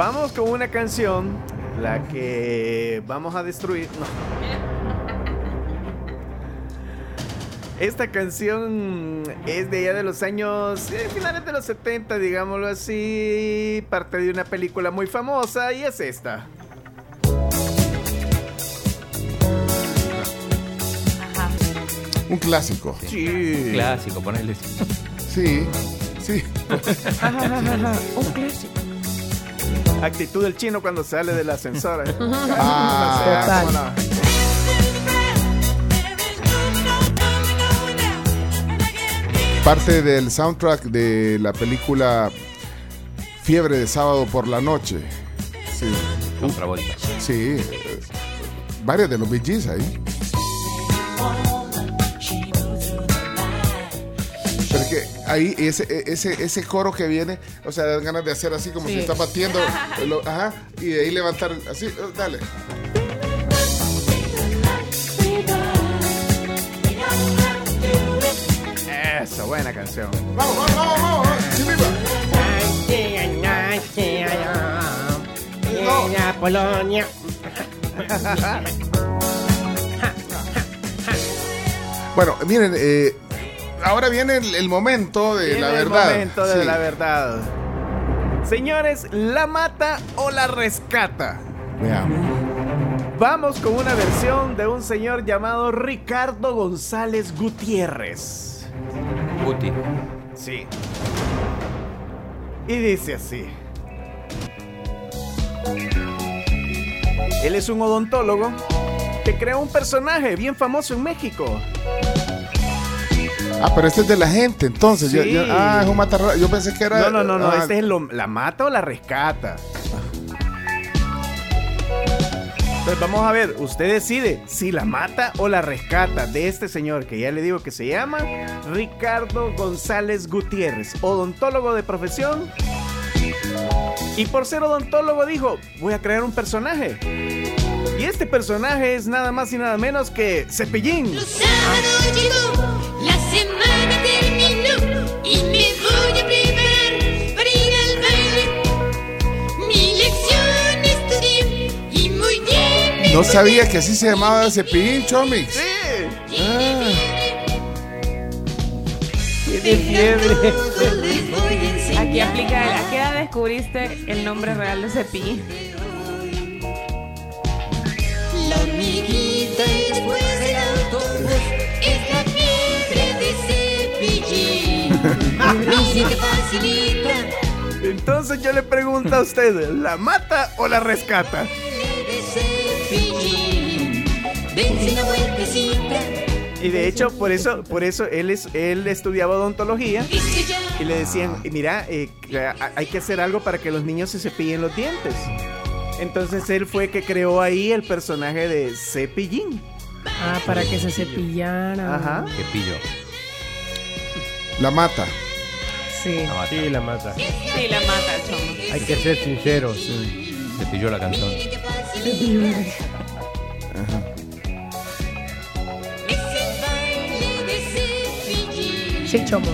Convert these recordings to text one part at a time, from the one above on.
vamos con una canción, la que vamos a destruir. No. Esta canción es de ya de los años, eh, finales de los 70, digámoslo así, parte de una película muy famosa y es esta. Ajá. Un clásico. Sí. Clásico, ponele. Sí, sí. Un clásico. Actitud del chino cuando sale del ascensor. eh. Ah, parte del soundtrack de la película Fiebre de sábado por la noche. Sí, vuelta. sí. Varios de los Gees ahí. Ahí ese, ese, ese coro que viene, o sea, dan ganas de hacer así como Sí. si está batiendo, lo- ajá, y de ahí levantar, así, eh, dale. Eso, buena canción. Vamos, vamos, vamos, vamos, sí, viva. Polonia. Bueno, miren, eh, ahora viene el, el momento de Viene la el verdad. momento de Sí. la verdad. Señores, ¿la mata o la rescata? Veamos. Vamos con una versión de un señor llamado Ricardo González Gutiérrez. Guti. Sí. Y dice así. Él es un odontólogo que creó un personaje bien famoso en México. Ah, pero este es de la gente, entonces. Sí. yo- ah, es un matarra. Yo pensé que era. No, no, no, no. ah, Este es lo- la mata o la rescata. Entonces vamos a ver, usted decide si la mata o la rescata de este señor que ya le digo que se llama Ricardo González Gutiérrez, odontólogo de profesión. Y por ser odontólogo dijo, voy a crear un personaje. Y este personaje es nada más y nada menos que Cepillín. Sabía que así se llamaba ese cepillín, Chomix. Sí. Ah, Tiene fiebre. Aquí aplica el. ¿A qué edad descubriste el nombre real de Cepillín? La hormiguita después del autobús es la fiebre de cepillín. Te facilita Entonces yo le pregunto a usted, ¿la mata o la rescata? Y de hecho, por eso, por eso él es, él estudiaba odontología Y le decían, mira, eh, hay que hacer algo para que los niños se cepillen los dientes. Entonces él fue que creó ahí el personaje de Cepillín. Ah, para que se cepillara. Ajá. Que pillo. la mata. Sí. La mata. Sí, la mata. Sí, la mata. Hay que ser sinceros. Se pilló la canción. Sí, chomo.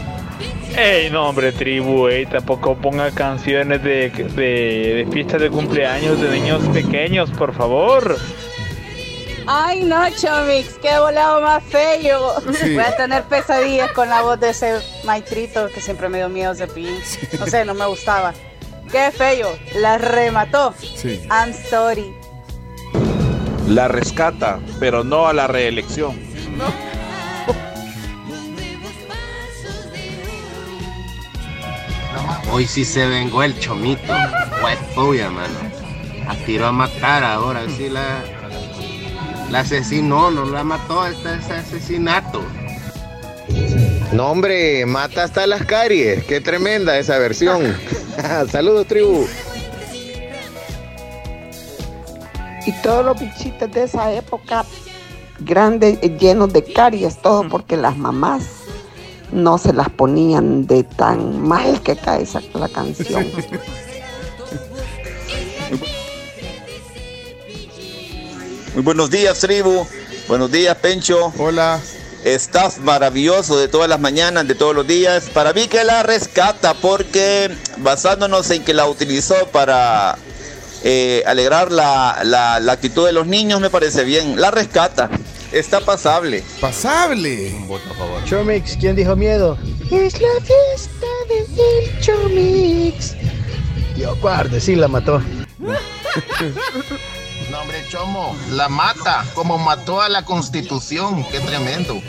Ey, no hombre, tribu, ey, tampoco ponga canciones de, de, de fiestas de cumpleaños de niños pequeños, por favor. Ay, no, Chomix, qué volado más feo. Sí. Voy a tener pesadillas con la voz de ese maitrito que siempre me dio miedo de pin. No sé, no me gustaba. Qué feo, la remató. Sí. I'm sorry. La rescata, pero no a la reelección. Hoy sí se vengó el chomito. Fue tuya, mano. Atiró a matar ahora, sí la. La asesinó, no la mató, este es asesinato. No, hombre, mata hasta las caries. Qué tremenda esa versión. Saludos, tribu. Y todos los bichitos de esa época grandes, eh, llenos de caries, todo porque las mamás no se las ponían de tan mal que cae esa la canción. Muy buenos días, tribu. Buenos días, Pencho. Hola. Staff maravilloso de todas las mañanas, de todos los días. Para mí que la rescata porque basándonos en que la utilizó para eh, alegrar la, la- la actitud de los niños, me parece bien. La rescata. Está pasable. Pasable. Un voto a favor. Chomix, ¿quién dijo miedo? Es la fiesta del Chomix. Tío Guarde, sí la mató. No, hombre, Chomo, la mata como mató a la Constitución. Qué tremendo.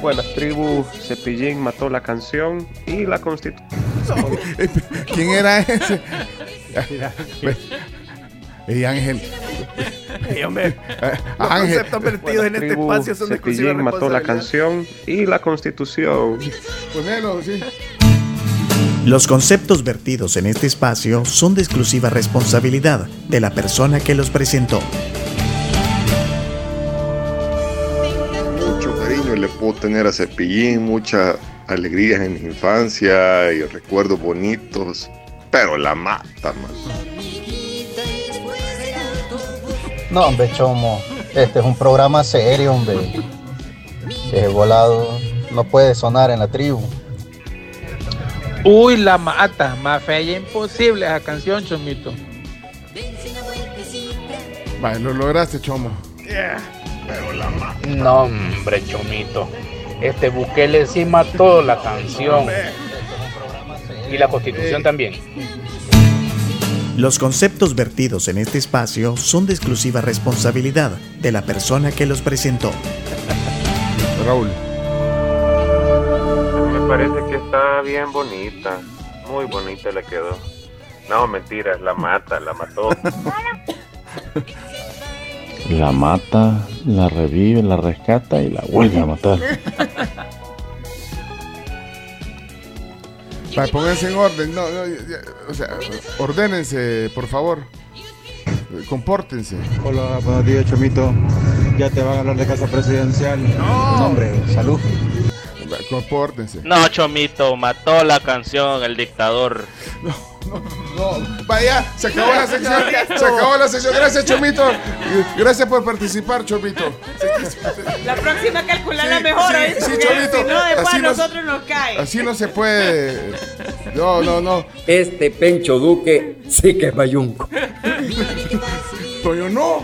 Buenas tribu, Cepillín mató la canción y la constitución. ¿Quién era ese? Ey, Ángel. Ey, hombre, Eh, los Ángel. conceptos vertidos en este espacio son de exclusiva mató la responsabilidad. canción y la constitución. Ponelo, sí. Los conceptos vertidos en este espacio son de exclusiva responsabilidad de la persona que los presentó. Mucho cariño le puedo tener a Cepillín, muchas alegrías en mi infancia y recuerdos bonitos, pero la mata, man. No, hombre, Chomo. Este es un programa serio, hombre. Volado no puede sonar en la tribu. Uy, la mata. Más fea y imposible esa canción, Chomito. Vale, lo lograste, Chomo. No, hombre, Chomito. Este Bukele sí mató la canción. Y la constitución también. Los conceptos vertidos en este espacio son de exclusiva responsabilidad de la persona que los presentó. Raúl. Me parece que está bien bonita. Muy bonita le quedó. No, mentiras, la mata, la mató. La mata, la revive, la rescata y la vuelve a matar. Vale, pónganse en orden. No, no, ya- ya, o sea, ordénense, por favor. Compórtense. Hola, buenos días, Chomito. Ya te van a hablar de casa presidencial. No, hombre, salud. Compórtense. No, Chomito, mató la canción el dictador. No, vaya, se acabó la sección. Se acabó la sección. Gracias, Chomito. Gracias por participar, Chomito. La próxima calcularla mejor, sí, ¿oíste? sí, Chomito. Si no, después Así a nos- nosotros nos cae. Así no se puede. No, no, no. Este Pencho Duque sí que es bayunco. Pero no.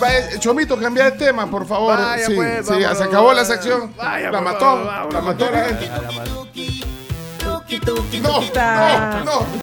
Vaya, Chomito, cambia de tema, por favor. Vaya, sí, pues, sí, vámonos, se acabó la sección. Vaya, la mató. vámonos. la mató la gente. No, no, no.